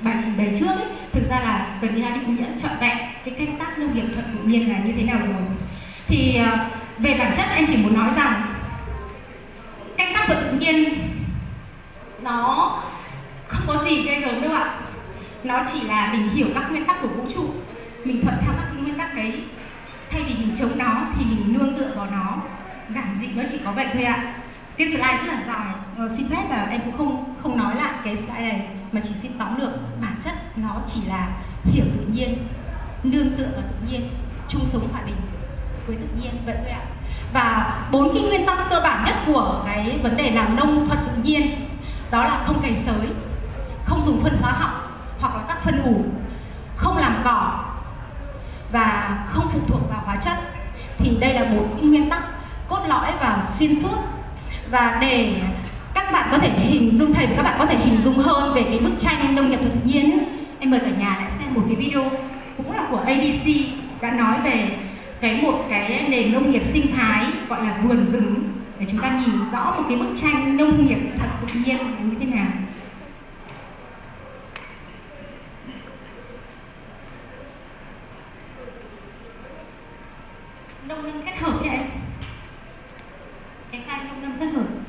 bài trình bày trước ấy, thực ra là gần như là định nghĩa trọn vẹn cái canh tác nông nghiệp thuật tự nhiên là như thế nào rồi. Thì à, về bản chất em chỉ muốn nói rằng canh tác thuật tự nhiên nó không có gì ghê gớm đâu ạ nó chỉ là mình hiểu các nguyên tắc của vũ trụ mình thuận theo các cái nguyên tắc đấy. Thay vì mình chống nó thì mình nương tựa vào nó. Giản dị nó chỉ có vậy thôi ạ. Cái slide rất là dài ờ, xin phép là em cũng không không nói lại cái slide này mà chỉ xin tóm lược. Bản chất nó chỉ là hiểu tự nhiên nương tựa vào tự nhiên chung sống hòa bình với tự nhiên vậy thôi ạ. Và bốn cái nguyên tắc cơ bản nhất của cái vấn đề làm nông thuật tự nhiên đó là không cày sới không dùng phân hóa học phân ủ không làm cỏ và không phụ thuộc vào hóa chất, thì đây là một nguyên tắc cốt lõi và xuyên suốt. Và để các bạn có thể hình dung, thầy và các bạn có thể hình dung hơn về cái bức tranh nông nghiệp tự nhiên em mời cả nhà lại xem một cái video cũng là của ABC đã nói về cái một cái nền nông nghiệp sinh thái gọi là vườn rừng. Để chúng ta nhìn rõ một cái bức tranh nông nghiệp thật tự nhiên như thế nào. Nông kết hợp vậy cái khai nông lâm kết hợp.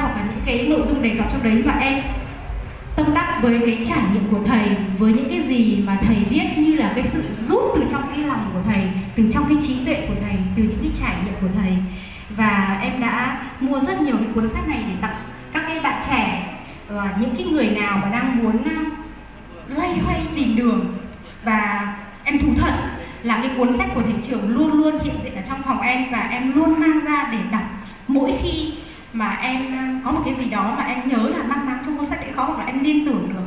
hoặc là những cái nội dung đề cập trong đấy mà em tâm đắc với cái trải nghiệm của thầy, với những cái gì mà thầy viết như là cái sự giúp từ trong cái lòng của thầy, từ trong cái trí tuệ của thầy, từ những cái trải nghiệm của thầy. Và em đã mua rất nhiều cái cuốn sách này để tặng các cái bạn trẻ và những cái người nào mà đang muốn ờ, lay hoay tìm đường. Và em thú thật là cái cuốn sách của thầy trưởng luôn luôn hiện diện ở trong phòng em và em luôn mang ra để đọc mỗi khi mà em à, có một cái gì đó mà em nhớ là mang máng trong cuốn sách đấy khó hoặc là em liên tưởng được.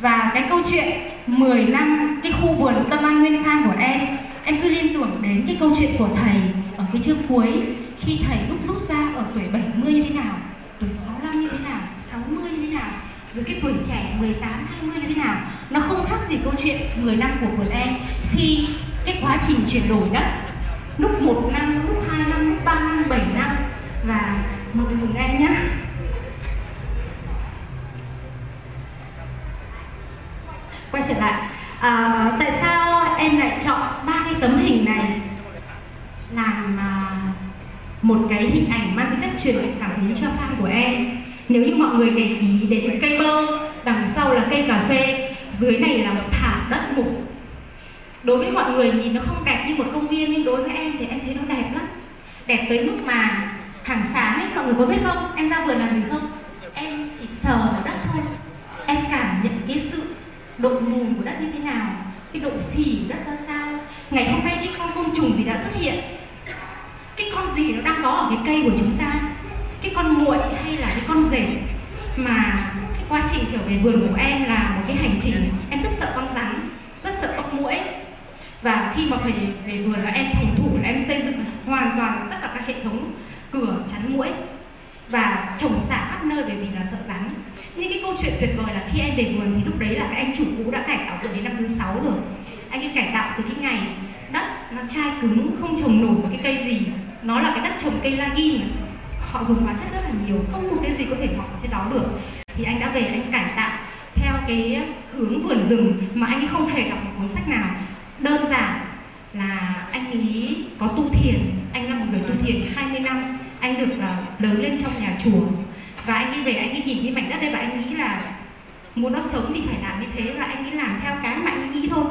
Và cái câu chuyện 10 năm, cái khu vườn tâm an nguyên khang của em em cứ liên tưởng đến cái câu chuyện của thầy ở cái chương cuối, khi thầy lúc rút ra ở tuổi 70 như thế nào, tuổi 65 như thế nào 60 như thế nào, rồi cái tuổi trẻ 18 20 như thế nào. Nó không khác gì câu chuyện 10 năm của vườn em. Khi cái quá trình chuyển đổi đất, lúc một năm, lúc hai năm, lúc ba năm, bảy năm, và một đường nghe nhé. Quay trở lại. À, tại sao em lại chọn ba cái tấm hình này làm à, một cái hình ảnh mang tính chất truyền cảm hứng cho fan của em? Nếu như mọi người để ý đến cây bơ đằng sau là cây cà phê dưới này là một thảm đất mục. Đối với mọi người nhìn nó không đẹp như một công viên nhưng đối với em thì em thấy nó đẹp lắm. Đẹp tới mức mà hàng sáng ấy, mọi người có biết không? Em ra vườn làm gì không? Em chỉ sờ vào đất thôi. Em cảm nhận cái sự độ mù của đất như thế nào, cái độ phì của đất ra sao. Ngày hôm nay cái con côn trùng gì đã xuất hiện? Cái con gì nó đang có ở cái cây của chúng ta? Cái con muội hay là cái con rể? Mà cái quá trình trở về vườn của em là một cái hành trình. Em rất sợ con rắn, rất sợ ốc mũi và khi mà phải về vườn là em phòng thủ là em xây dựng hoàn toàn tất cả các hệ thống cửa, chắn mũi và trồng xả khắp nơi bởi vì là sợ rắn. Những cái câu chuyện tuyệt vời là khi em về vườn thì lúc đấy là cái anh chủ cũ đã cải tạo từ đến năm thứ sáu rồi. Anh ấy cải tạo từ cái ngày đất nó chai cứng, không trồng nổi một cái cây gì. Nó là cái đất trồng cây lagi họ dùng hóa chất rất là nhiều, không một cái gì có thể mọc trên đó được. Thì anh đã về, anh cải tạo theo cái hướng vườn rừng mà anh ấy không hề đọc một cuốn sách nào. Đơn giản là anh ấy có tu thiền. Anh là một người tu thiền 20 năm. Anh được à, lớn lên trong nhà chùa. Và anh đi về, anh ấy nhìn cái mảnh đất đây và anh nghĩ là muốn nó sống thì phải làm như thế và anh ấy làm theo cái mà anh ấy nghĩ thôi.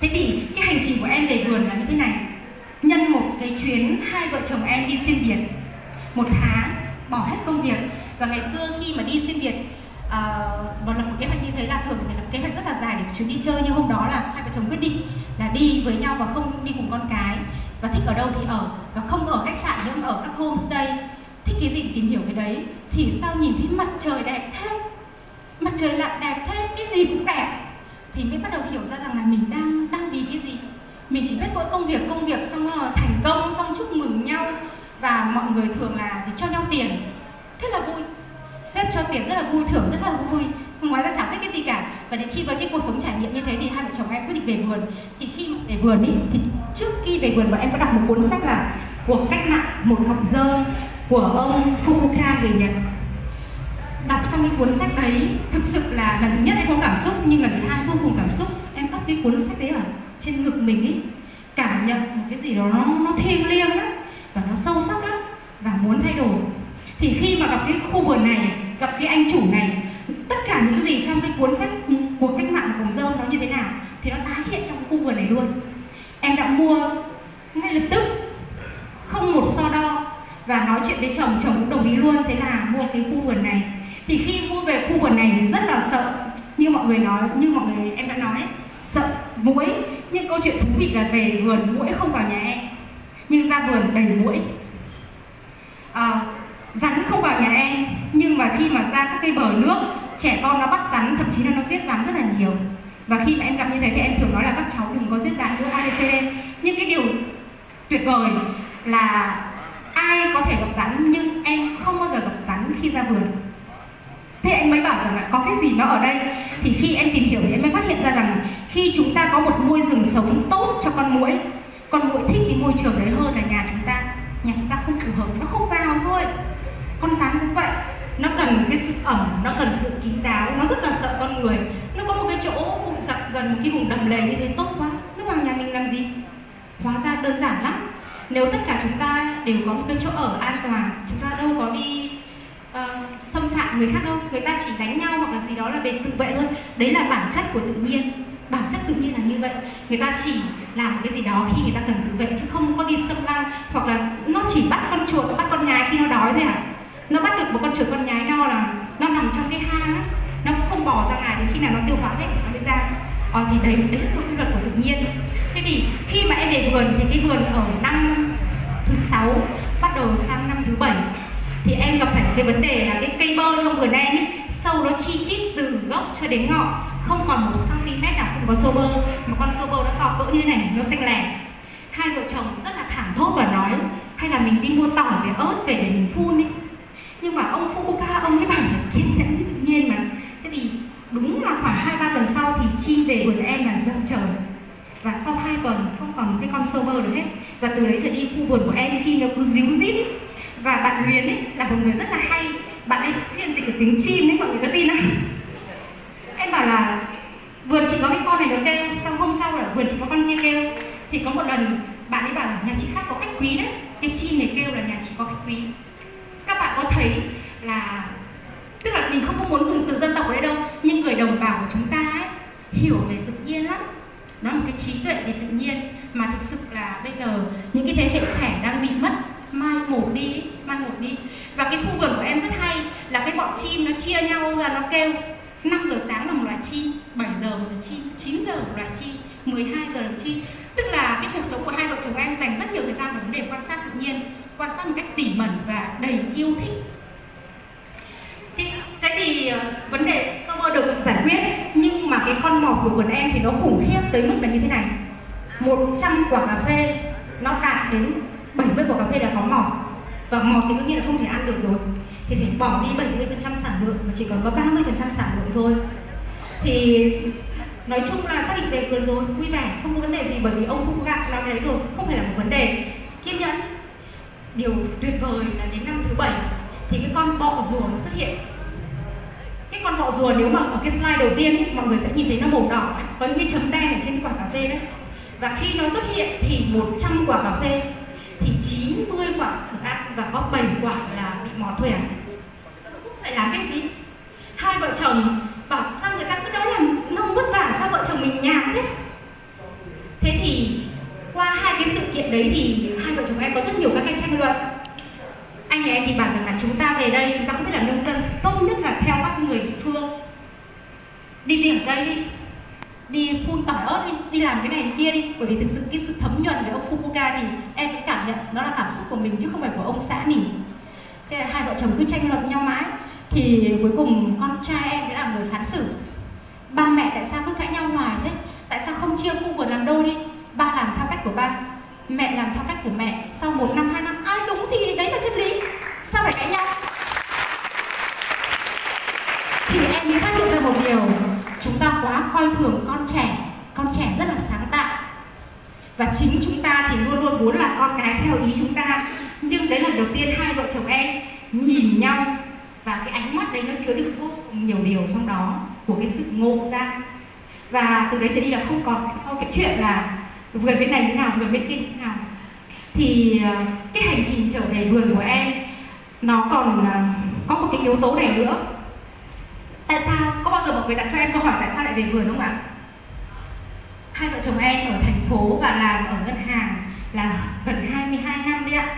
Thế thì cái hành trình của em về vườn là như thế này. Nhân một cái chuyến, hai vợ chồng em đi xuyên việt. Một tháng, bỏ hết công việc. Và ngày xưa khi mà đi xuyên việt à, và lập một kế hoạch như thế là thường phải lập kế hoạch rất là dài để chuyến đi chơi như hôm đó là hai vợ chồng quyết định là đi với nhau và không đi cùng con cái. Và thích ở đâu thì ở và không ở khách sạn nhưng ở các homestay. Thích cái gì tìm hiểu cái đấy. Thì sao nhìn thấy mặt trời đẹp thế? Mặt trời lặn đẹp thế cái gì cũng đẹp. Thì mới bắt đầu hiểu ra rằng là mình đang đang vì cái gì. Mình chỉ biết mỗi công việc công việc xong rồi thành công xong chúc mừng nhau. Và mọi người thường là thì cho nhau tiền. Thế là vui sếp cho tiền rất là vui thưởng rất là vui. Ngoài ra chẳng biết cái gì cả. Và đến khi với cái cuộc sống trải nghiệm như thế thì hai vợ chồng em quyết định về vườn. Thì khi về vườn ý, thì trước khi về vườn bọn em có đọc một cuốn sách là cuộc cách mạng một học dơ của ông Fukuoka người Nhật đọc xong cái cuốn sách đấy thực sự là lần thứ nhất em không cảm xúc nhưng lần thứ hai vô cùng cảm xúc. Em ấp cái cuốn sách đấy ở trên ngực mình ấy cảm nhận một cái gì đó nó nó thiêng liêng lắm và nó sâu sắc lắm và muốn thay đổi thì khi mà gặp cái khu vườn này gặp cái anh chủ này tất cả những cái gì trong cái cuốn sách cuộc cách mạng của dâu nó như thế nào thì nó tái hiện trong khu vườn này luôn. Em đã mua ngay lập tức không một so đo và nói chuyện với chồng chồng cũng đồng ý luôn thế là mua cái khu vườn này. Thì khi mua về khu vườn này thì rất là sợ như mọi người nói như mọi người em đã nói ấy, sợ muỗi. Nhưng câu chuyện thú vị là về vườn muỗi không vào nhà em nhưng ra vườn đầy muỗi. À, rắn không vào nhà em, nhưng mà khi mà ra các cây bờ nước, trẻ con nó bắt rắn, thậm chí là nó giết rắn rất là nhiều. Và khi mà em gặp như thế thì em thường nói là các cháu đừng có giết rắn nữa ABCD nhưng cái điều tuyệt vời là ai có thể gặp rắn, nhưng em không bao giờ gặp rắn khi ra vườn. Thế anh mới bảo rằng là có cái gì nó ở đây? Thì khi em tìm hiểu thì em mới phát hiện ra rằng khi chúng ta có một môi rừng sống tốt cho con muỗi con muỗi thích cái môi trường đấy hơn là nhà chúng ta. Nhà chúng ta không phù hợp, nó không vào thôi con rắn cũng vậy. Nó cần cái sự ẩm nó cần sự kín đáo nó rất là sợ con người. Nó có một cái chỗ bụng rậm gần một cái vùng đầm lầy như thế tốt quá. Nó vào nhà mình làm gì? Hóa ra đơn giản lắm. Nếu tất cả chúng ta đều có một cái chỗ ở an toàn chúng ta đâu có đi uh, xâm phạm người khác đâu. Người ta chỉ đánh nhau hoặc là gì đó là về tự vệ thôi. Đấy là bản chất của tự nhiên. Bản chất tự nhiên là như vậy. Người ta chỉ làm cái gì đó khi người ta cần tự vệ chứ không có đi xâm lăng hoặc là nó chỉ bắt con chuột bắt con nhái khi nó đói thôi à nó bắt được một con chuột con nhái to là nó nằm trong cái hang á. Nó cũng không bỏ ra ngoài đến khi nào nó tiêu hóa hết nó mới ra. Ờ, thì đấy đấy là một quy luật của tự nhiên. Thế thì khi mà em về vườn thì cái vườn ở năm thứ sáu bắt đầu sang năm thứ bảy thì em gặp phải cái vấn đề là cái cây bơ trong vườn em ấy, sâu nó chi chít từ gốc cho đến ngọn không còn một cm nào không có sâu bơ. Mà con sâu bơ nó to cỡ như thế này nó xanh lẻ hai vợ chồng rất là thẳng thốt và nói hay là mình đi mua tỏi về ớt về để mình phun ấy nhưng mà ông Fukuoka ông ấy bảo là kiên nhẫn với tự nhiên mà. Thế thì đúng là khoảng hai, ba tuần sau thì chim về vườn em là dâng trời. Và sau hai tuần, không còn cái con sâu bơ được hết. Và từ đấy trở đi, khu vườn của em chim nó cứ díu dít. Ấy. và bạn Huyền ấy là một người rất là hay. Bạn ấy phiên dịch được tiếng chim ấy, mọi người có tin không? Em bảo là, vườn chỉ có cái con này nó kêu xong hôm sau là vườn chỉ có con kia kêu? Thì có một lần, bạn ấy bảo là, nhà chị sắp có khách quý đấy. Cái chim này kêu là nhà chị có khách quý các bạn có thấy là, tức là mình không có muốn dùng từ dân tộc ở đây đâu, nhưng người đồng bào của chúng ta ấy, hiểu về tự nhiên lắm. Nó là một cái trí tuệ về tự nhiên mà thực sự là bây giờ những cái thế hệ trẻ đang bị mất, mai một đi, mai một đi. Và cái khu vườn của em rất hay là cái bọn chim nó chia nhau ra, nó kêu 5 giờ sáng là một loài chim 7 giờ một loài chim 9 giờ một loài chim 12 giờ là một chim. Tức là cái cuộc sống của hai vợ chồng em dành rất nhiều thời gian vào vấn đề quan sát tự nhiên quan sát một cách tỉ mẩn và đầy yêu thích. Thì, thế thì uh, vấn đề server được giải quyết nhưng mà cái con mọt của vườn em thì nó khủng khiếp tới mức là như thế này. 100 quả cà phê nó đạt đến 70 quả cà phê đã có mọt. Và mọt thì đương nhiên là không thể ăn được rồi. Thì phải bỏ đi 70% sản lượng mà chỉ còn có 30% sản lượng thôi. Thì nói chung là xác định về vườn rồi vui vẻ không có vấn đề gì bởi vì ông cũng gạt làm cái đấy rồi không phải là một vấn đề kiên nhẫn điều tuyệt vời là đến năm thứ bảy thì cái con bọ rùa nó xuất hiện. Cái con bọ rùa nếu mà ở cái slide đầu tiên ấy, mọi người sẽ nhìn thấy nó màu đỏ ấy, có những cái chấm đen ở trên cái quả cà phê đấy. Và khi nó xuất hiện thì 100 quả cà phê thì 90 quả được ăn và có 7 quả là bị mò thuyền phải làm cách gì? Hai vợ chồng bảo sao người ta cứ nói là nông vất vả sao vợ chồng mình nhàn thế? Thế thì qua hai cái sự kiện đấy thì hai vợ chồng em có rất nhiều các cái tranh luận. Anh nhà em thì bảo rằng là chúng ta về đây chúng ta không biết làm nông dân tốt nhất là theo các người địa phương. Đi tỉa cây đi. Đi phun tỏi ớt đi đi làm cái này cái kia đi. Bởi vì thực sự cái sự thấm nhuần của ông Fukuoka thì em cũng cảm nhận nó là cảm xúc của mình chứ không phải của ông xã mình. Thế là hai vợ chồng cứ tranh luận nhau mãi. Thì cuối cùng con trai em mới là người phán xử. Ba mẹ tại sao cứ cãi nhau hoài thế? Tại sao không chia khu vườn làm đôi đi? Ba làm theo cách của ba, mẹ làm theo cách của mẹ. Sau một năm, hai năm, ai đúng thì đấy là chân lý. Sao phải cãi nhau thì em mới phát hiện ra một điều. Chúng ta quá coi thường con trẻ. Con trẻ rất là sáng tạo. Và chính chúng ta thì luôn luôn muốn là con cái theo ý chúng ta. Nhưng đấy là đầu tiên hai vợ chồng em nhìn nhau và cái ánh mắt đấy nó chứa đựng vô cùng nhiều điều trong đó của cái sự ngộ ra. Và từ đấy trở đi là không còn cái chuyện là vườn bên này như nào vườn bên kia như nào. Thì ờ, cái hành trình trở về vườn của em, nó còn ờ, có một cái yếu tố này nữa. Tại sao? Có bao giờ mọi người đặt cho em câu hỏi tại sao lại về vườn không ạ? Hai vợ chồng em ở thành phố và làm ở ngân hàng là gần 22 năm đấy ạ.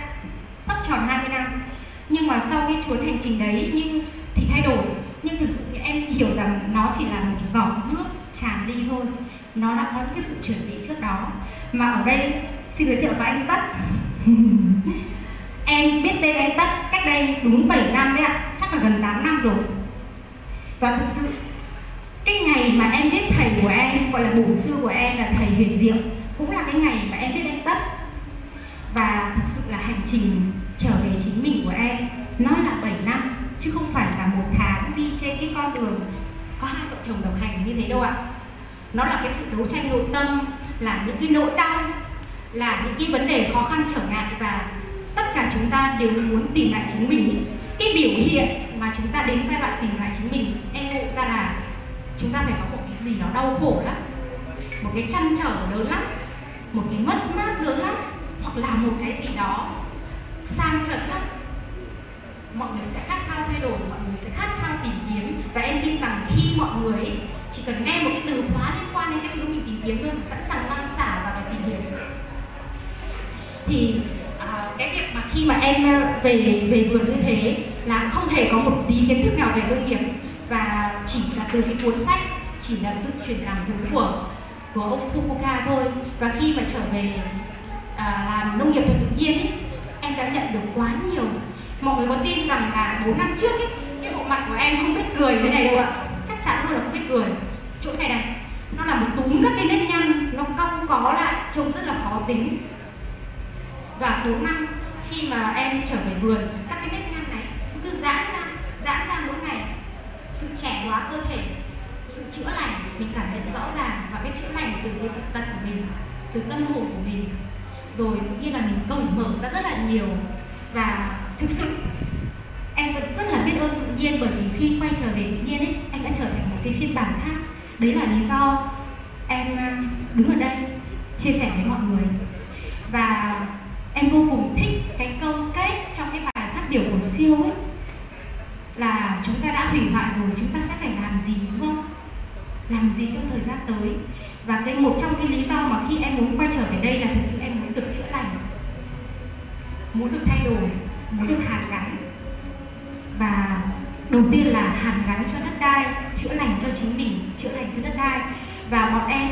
Sắp tròn 20 năm. Nhưng mà sau cái chuyến hành trình đấy, nhưng thì thay đổi. Nhưng thực sự thì em hiểu rằng nó chỉ là một giọt nước tràn ly thôi nó đã có những cái sự chuẩn bị trước đó. Mà ở đây, xin giới thiệu với anh tất. Em biết tên anh tất cách đây đúng 7 năm đấy ạ. Chắc là gần 8 năm rồi. Và thực sự, cái ngày mà em biết thầy của em, gọi là bổn sư của em là thầy huyền diệu, cũng là cái ngày mà em biết anh tất. Và thực sự là hành trình trở về chính mình của em, nó là 7 năm, chứ không phải là một tháng đi trên cái con đường có hai vợ chồng đồng hành như thế đâu ạ nó là cái sự đấu tranh nội tâm, là những cái nỗi đau, là những cái vấn đề khó khăn trở ngại và tất cả chúng ta đều muốn tìm lại chính mình cái biểu hiện mà chúng ta đến giai đoạn tìm lại chính mình, em ngộ ra là chúng ta phải có một cái gì đó đau khổ lắm, một cái chăn trở lớn lắm, một cái mất mát lớn lắm, hoặc là một cái gì đó sang chấn lắm. Mọi người sẽ khát khao thay đổi, mọi người sẽ khát khao tìm kiếm và em tin rằng chỉ cần nghe một cái từ khóa liên quan đến cái thứ mình tìm kiếm thôi sẵn sàng lăn xả và để tìm hiểu. Thì à, cái việc mà khi mà em à, về về vườn như thế là không hề có một tí kiến thức nào về nông nghiệp và chỉ là từ cái cuốn sách chỉ là sự truyền cảm hứng của của ông Fukuoka thôi. Và khi mà trở về à, làm nông nghiệp tự nhiên ấy, em đã nhận được quá nhiều. Mọi người có tin rằng là 4 năm trước ấy, cái bộ mặt của em không biết cười thế này đâu ạ. Chắc chắn luôn là không biết cười chỗ này này. Nó là một túm các cái nếp nhăn, nó cong có lại, trông rất là khó tính. Và 4 năm, khi mà em trở về vườn, các cái nếp nhăn này cứ giãn ra giãn ra mỗi ngày. Sự trẻ hóa cơ thể, sự chữa lành, mình cảm nhận rõ ràng và cái chữa lành từ cái tật của mình, từ tâm hồn của mình. Rồi tự nhiên là mình cởi mở ra rất là nhiều. Và thực sự, em vẫn rất là biết ơn tự nhiên bởi vì khi quay trở về tự nhiên ấy em đã trở thành một cái phiên bản khác đấy là lý do em ờ, đứng ở đây, chia sẻ với mọi người. Và em vô cùng thích cái câu kết trong cái bài phát biểu của siêu ấy, là chúng ta đã hủy hoại rồi, chúng ta sẽ phải làm gì, đúng không? Làm gì trong thời gian tới? Và cái một trong cái lý do mà khi em muốn quay trở về đây là thực sự em muốn được chữa lành, muốn được thay đổi, muốn được hàn gắn. Và đầu tiên là hàn gắn cho đất đai, chữa lành cho chính mình, chữa lành cho đất đai. Và bọn em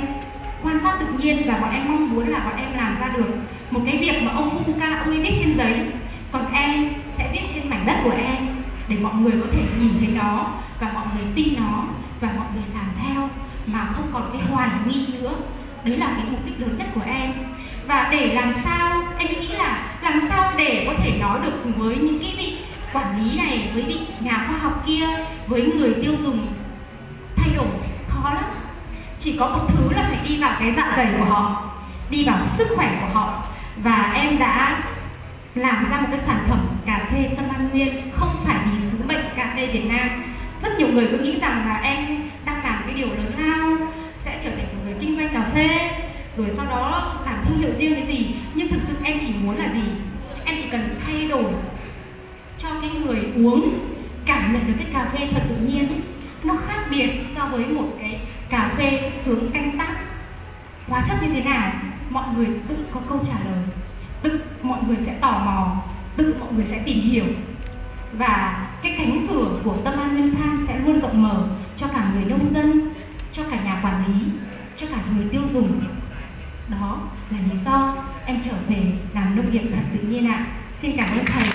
quan sát tự nhiên và bọn em mong muốn là bọn em làm ra được một cái việc mà ông Fukuoka ông ấy viết trên giấy. Còn em sẽ viết trên mảnh đất của em để mọi người có thể nhìn thấy nó và mọi người tin nó và mọi người làm theo mà không còn cái hoài nghi nữa. Đấy là cái mục đích lớn nhất của em. Và để làm sao, em nghĩ là làm sao để có thể nói được với những cái vị quản lý này với vị nhà khoa học kia, với người tiêu dùng thay đổi khó lắm. Chỉ có một thứ là phải đi vào cái dạ dày của họ, đi vào sức khỏe của họ. Và em đã làm ra một cái sản phẩm cà phê tâm an nguyên, không phải vì sứ mệnh cà phê việt nam. Rất nhiều người cứ nghĩ rằng là em đang làm cái điều lớn lao, sẽ trở thành một người kinh doanh cà phê, rồi sau đó làm thương hiệu riêng cái gì. Nhưng thực sự em chỉ muốn là gì? Em chỉ cần thay đổi cho cái người uống, cảm nhận được cái cà phê thật tự nhiên ấy. nó khác biệt so với một cái cà phê hướng canh tác. Hóa chất như thế nào, mọi người tự có câu trả lời. Tự mọi người sẽ tò mò, tự mọi người sẽ tìm hiểu. Và cái cánh cửa của tâm an nguyên Farm sẽ luôn rộng mở cho cả người nông dân, cho cả nhà quản lý, cho cả người tiêu dùng. Đó là lý do em trở về làm nông nghiệp thật tự nhiên ạ. Xin cảm ơn thầy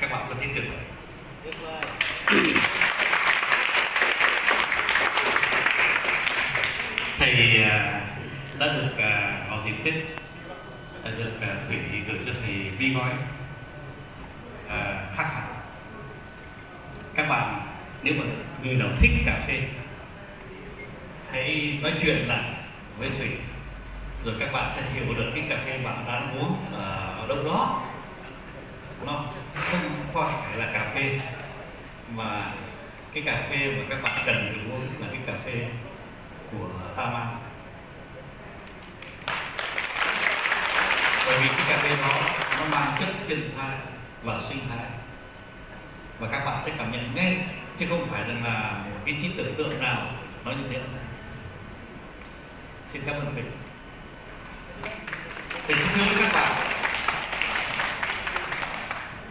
các bạn có tin tưởng tuyệt vời thầy à, đã được à, vào dịp tết đã được à, thủy gửi cho thầy bi gói à, khác hẳn các bạn nếu mà người nào thích cà phê hãy nói chuyện lại với thủy rồi các bạn sẽ hiểu được cái cà phê bạn đang uống à, ở đâu đó. Nó không? Phải là cà phê mà cái cà phê mà các bạn cần phải uống là cái cà phê của Taman bởi vì cái cà phê đó nó mang chất sinh thái và sinh thái. Và các bạn sẽ cảm nhận ngay, chứ không phải rằng là một cái trí tưởng tượng nào nói như thế. Đâu xin cảm ơn thầy. Thì xin thưa với các bạn.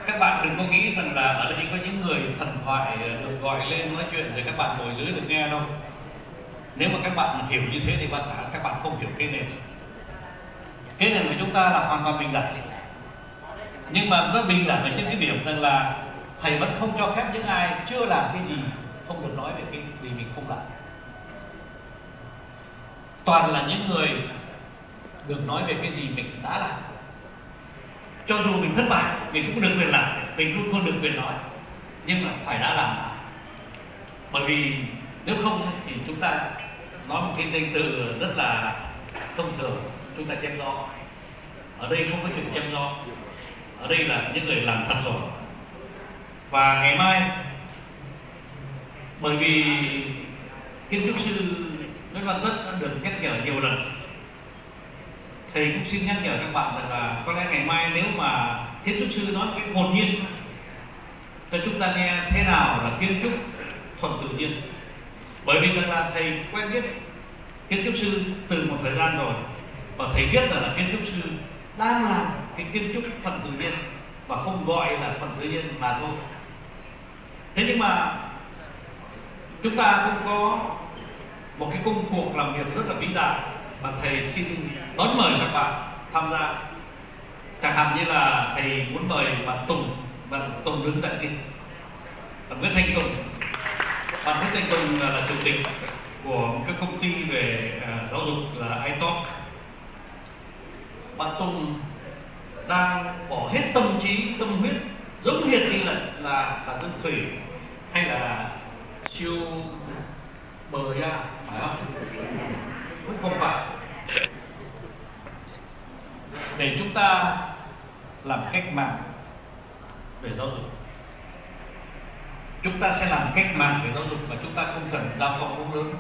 Các bạn đừng có nghĩ rằng là ở đây có những người thần thoại được gọi lên nói chuyện để các bạn ngồi dưới được nghe đâu. Nếu mà các bạn hiểu như thế thì bạn các bạn không hiểu cái nền cái nền của chúng ta là hoàn toàn bình đẳng. Nhưng mà nó bình đẳng ở trên cái điểm rằng là thầy vẫn không cho phép những ai chưa làm cái gì không được nói về cái gì mình không làm. Toàn là những người được nói về cái gì mình đã làm. Cho dù mình thất bại, mình cũng được quyền làm, mình cũng không được quyền nói. Nhưng mà phải đã làm. Bởi vì nếu không thì chúng ta nói một cái danh từ rất là thông thường, chúng ta chém gió ở đây không có chuyện chăm lo, ở đây là những người làm thật rồi. Và ngày mai bởi vì kiến trúc sư Nguyễn Văn Tất đã được nhắc nhở nhiều lần. Thầy cũng xin nhắc nhở các bạn rằng là có lẽ ngày mai nếu mà kiến trúc sư nói cái hồn nhiên cho chúng ta nghe thế nào là kiến trúc thuần tự nhiên. Bởi vì rằng là thầy quen biết kiến trúc sư từ một thời gian rồi và thầy biết rằng là kiến trúc sư đang làm cái kiến trúc phần tự nhiên và không gọi là phần tự nhiên mà thôi. Thế nhưng mà chúng ta cũng có một cái công cuộc làm việc rất là vĩ đại mà thầy xin đón mời các bạn tham gia. Chẳng hạn như là thầy muốn mời bạn Tùng bạn Tùng đứng dậy đi. Bạn Nguyễn Thanh Tùng? Bạn Nguyễn Thanh Tùng là, là chủ tịch của một cái công ty về uh, giáo dục là iTalk bạn Tùng đang bỏ hết tâm trí, tâm huyết, giống hệt như là là là dân thủy hay là siêu bờ ra phải không? Cũng không phải. Để chúng ta làm cách mạng về giáo dục. Chúng ta sẽ làm cách mạng về giáo dục và chúng ta không cần giao phó vốn lớn.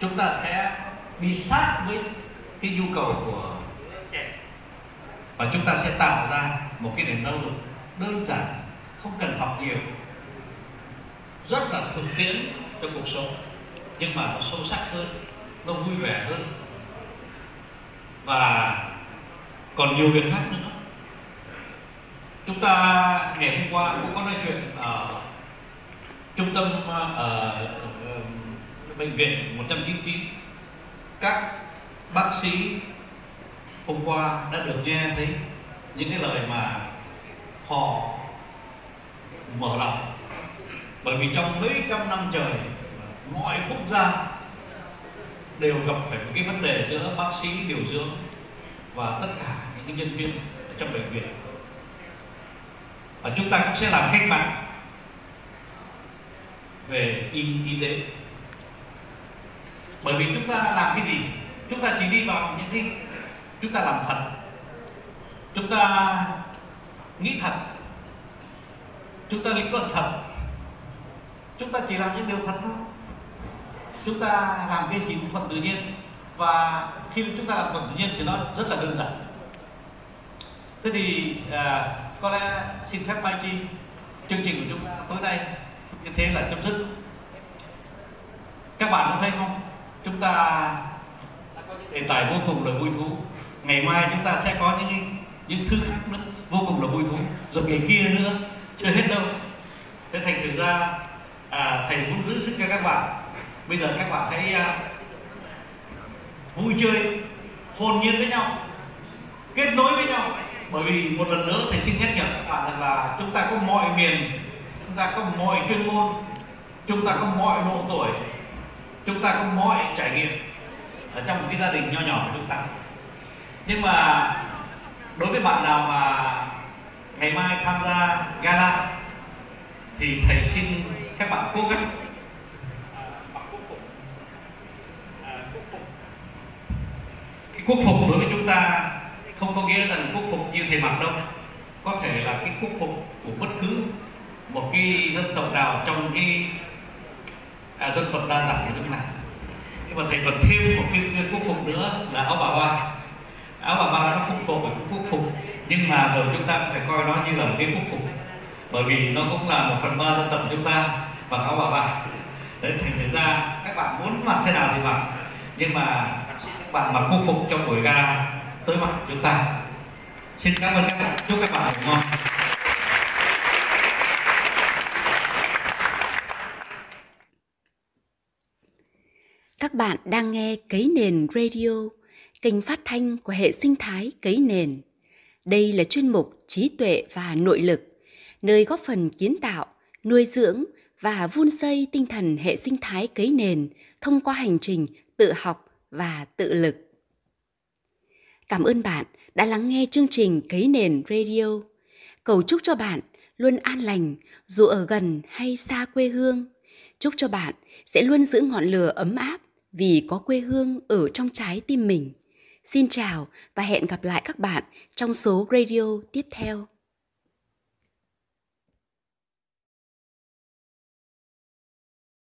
Chúng ta sẽ đi sát với cái nhu cầu của và chúng ta sẽ tạo ra một cái nền giáo dục đơn giản, không cần học nhiều. Rất là thực tiễn cho cuộc sống, nhưng mà nó sâu sắc hơn, nó vui vẻ hơn. Và còn nhiều việc khác nữa. Chúng ta ngày hôm qua cũng có nói chuyện ở trung tâm ờ, ờ, ở bệnh viện 199 các bác sĩ hôm qua đã được nghe thấy những cái lời mà họ mở lòng. Bởi vì trong mấy trăm năm trời mọi quốc gia đều gặp phải một cái vấn đề giữa bác sĩ điều dưỡng và tất cả những cái nhân viên ở trong bệnh viện. Và chúng ta cũng sẽ làm cách mạng về y, y tế. Bởi vì chúng ta làm cái gì? Chúng ta chỉ đi vào những cái chúng ta làm thật. Chúng ta nghĩ thật. Chúng ta lý luận thật. Chúng ta chỉ làm những điều thật thôi. Chúng ta làm cái gì thuận tự nhiên. Và khi chúng ta làm thuận tự nhiên thì nó rất là đơn giản. Thế thì à, có lẽ xin phép Mai Chi chương trình của chúng ta tối nay như thế là chấm dứt. Các bạn có thấy không? Chúng ta đề tài vô cùng là vui thú ngày mai chúng ta sẽ có những những thứ khác nữa. Vô cùng là vui thú. Rồi ngày kia nữa chưa hết đâu. Thế thành thực ra à, thầy cũng giữ sức cho các bạn. Bây giờ các bạn hãy à, vui chơi hồn nhiên với nhau kết nối với nhau. Bởi vì một lần nữa thầy xin nhắc nhở các bạn rằng là chúng ta có mọi miền chúng ta có mọi chuyên môn chúng ta có mọi độ tuổi chúng ta có mọi trải nghiệm ở trong một cái gia đình nho nhỏ của chúng ta nhưng mà đối với bạn nào mà ngày mai tham gia gala thì thầy xin các bạn cố gắng. Cái quốc phục đối với chúng ta không có nghĩa là quốc phục như thầy mặc đâu. Có thể là cái quốc phục của bất cứ một cái dân tộc nào trong cái à, dân tộc đa dạng của chúng ta nhưng mà thầy còn thêm một cái, cái quốc phục nữa là áo bà ba áo bà ba nó không thuộc về quốc phục nhưng mà rồi chúng ta phải coi nó như là một cái quốc phục. Bởi vì nó cũng là một phần ba dân tộc chúng ta và áo bà ba. Đấy thành thử ra các bạn muốn mặc thế nào thì mặc. Nhưng mà các bạn mặc quốc phục trong buổi gala tới mặt chúng ta. Xin cảm ơn các bạn. Chúc các bạn ngủ ngon. Các bạn đang nghe Cấy Nền Radio, kênh phát thanh của hệ sinh thái Cấy Nền. Đây là chuyên mục trí tuệ và nội lực, nơi góp phần kiến tạo, nuôi dưỡng và vun xây tinh thần hệ sinh thái cấy nền thông qua hành trình tự học và tự lực. Cảm ơn bạn đã lắng nghe chương trình Cấy Nền Radio. Cầu chúc cho bạn luôn an lành dù ở gần hay xa quê hương. Chúc cho bạn sẽ luôn giữ ngọn lửa ấm áp vì có quê hương ở trong trái tim mình. Xin chào và hẹn gặp lại các bạn trong số radio tiếp theo.